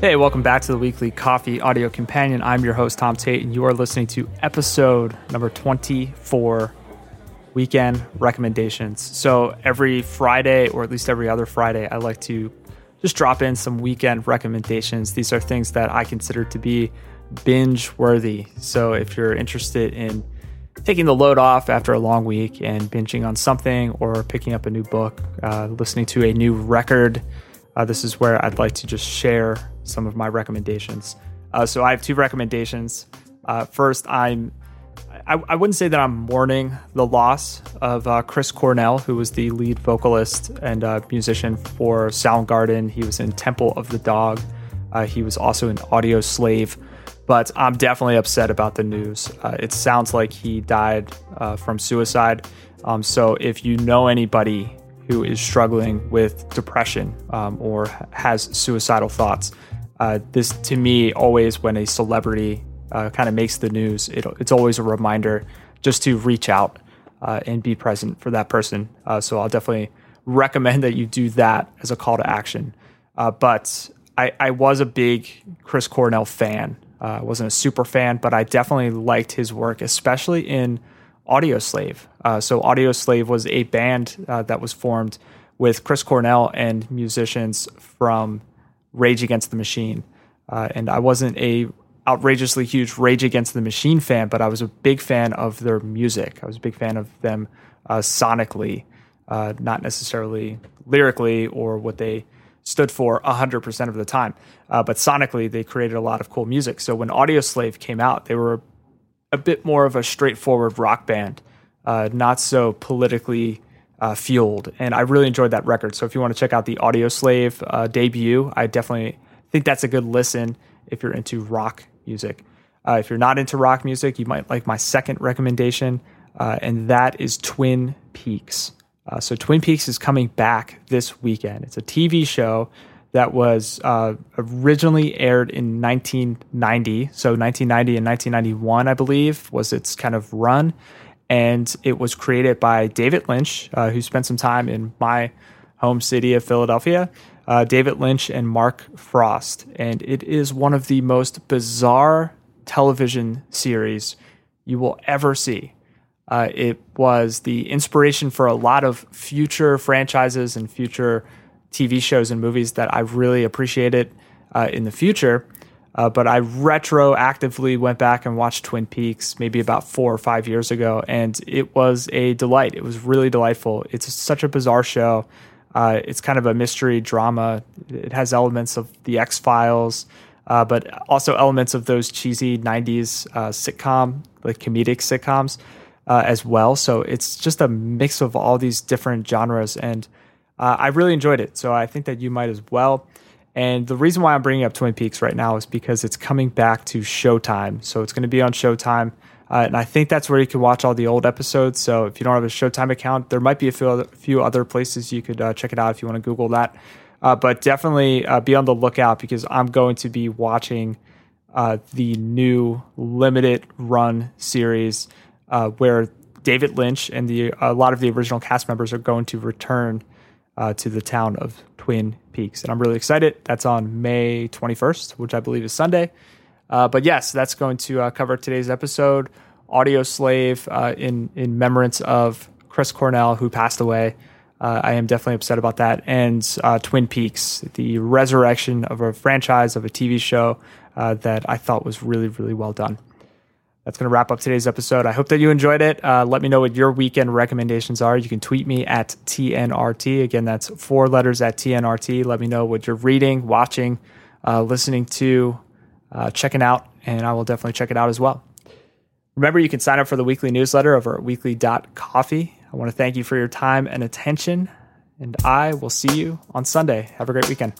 Hey, welcome back to the weekly coffee audio companion. I'm your host, Tom Tate, and you are listening to episode number 24 weekend recommendations. So, every Friday, or at least every other Friday, I like to just drop in some weekend recommendations. These are things that I consider to be binge worthy. So, if you're interested in taking the load off after a long week and binging on something, or picking up a new book, uh, listening to a new record, uh, this is where I'd like to just share some of my recommendations. Uh, so I have two recommendations. Uh, first, I'm I, I, wouldn't say that I'm mourning the loss of uh, Chris Cornell, who was the lead vocalist and uh, musician for Soundgarden. He was in Temple of the Dog. Uh, he was also in Audioslave. But I'm definitely upset about the news. It sounds like he died from suicide. Um, so if you know anybody who is struggling with depression um, or has suicidal thoughts, uh, this to me always when a celebrity uh, kind of makes the news, it, it's always a reminder just to reach out uh, and be present for that person. Uh, so I'll definitely recommend that you do that as a call to action. Uh, but I, I, was a big Chris Cornell fan. Uh, I wasn't a super fan, but I definitely liked his work, especially in Audioslave. so Audioslave was a band that was formed with Chris Cornell and musicians from Rage Against the Machine. Uh, and I wasn't a outrageously huge Rage Against the Machine fan, but I was a big fan of their music. I was a big fan of them uh, sonically, uh, not necessarily lyrically or what they stood for 100% of the time. Uh, but sonically, they created a lot of cool music. So when Audioslave came out, they were a bit more of a straightforward rock band, uh, not so politically uh, fueled. And I really enjoyed that record. So if you want to check out the Audioslave uh, debut, I definitely think that's a good listen if you're into rock music. Uh, if you're not into rock music, you might like my second recommendation, uh, and that is Twin Peaks. Uh, so Twin Peaks is coming back this weekend. It's a TV show that was uh, originally aired in 1990. So 1990 and 1991, I believe, was its kind of run and it was created by David Lynch, uh, who spent some time in my home city of Philadelphia. Uh, David Lynch and Mark Frost, and it is one of the most bizarre television series you will ever see. Uh, it was the inspiration for a lot of future franchises and future TV shows and movies that I really appreciated uh, in the future. Uh, but I retroactively went back and watched Twin Peaks maybe about four or five years ago, and it was a delight. It was really delightful. It's such a bizarre show. Uh, it's kind of a mystery drama. It has elements of the X Files, uh, but also elements of those cheesy '90s uh, sitcom, like comedic sitcoms, uh, as well. So it's just a mix of all these different genres, and uh, I really enjoyed it. So I think that you might as well. And the reason why I'm bringing up Twin Peaks right now is because it's coming back to Showtime. So it's going to be on Showtime. Uh, and I think that's where you can watch all the old episodes. So if you don't have a Showtime account, there might be a few other, places you could uh, check it out if you want to Google that. Uh, but definitely uh, be on the lookout because I'm going to be watching uh, the new limited run series uh, where David Lynch and the a lot of the original cast members are going to return to the town of Twin Peaks. And I'm really excited. That's on May 21st, which I believe is Sunday. Uh, but yes, that's going to uh, cover today's episode. Audioslave uh, in in remembrance of Chris Cornell, who passed away. Uh, I am definitely upset about that. And uh, Twin Peaks, the resurrection of a franchise of a TV show uh, that I thought was really, really well done that's going to wrap up today's episode. I hope that you enjoyed it. Uh, let me know what your weekend recommendations are. You can tweet me at TNRT. Again, that's four letters at TNRT. Let me know what you're reading, watching, uh, listening to, uh, checking out, and I will definitely check it out as well. Remember, you can sign up for the weekly newsletter over at weekly.coffee. I want to thank you for your time and attention, and I will see you on Sunday. Have a great weekend.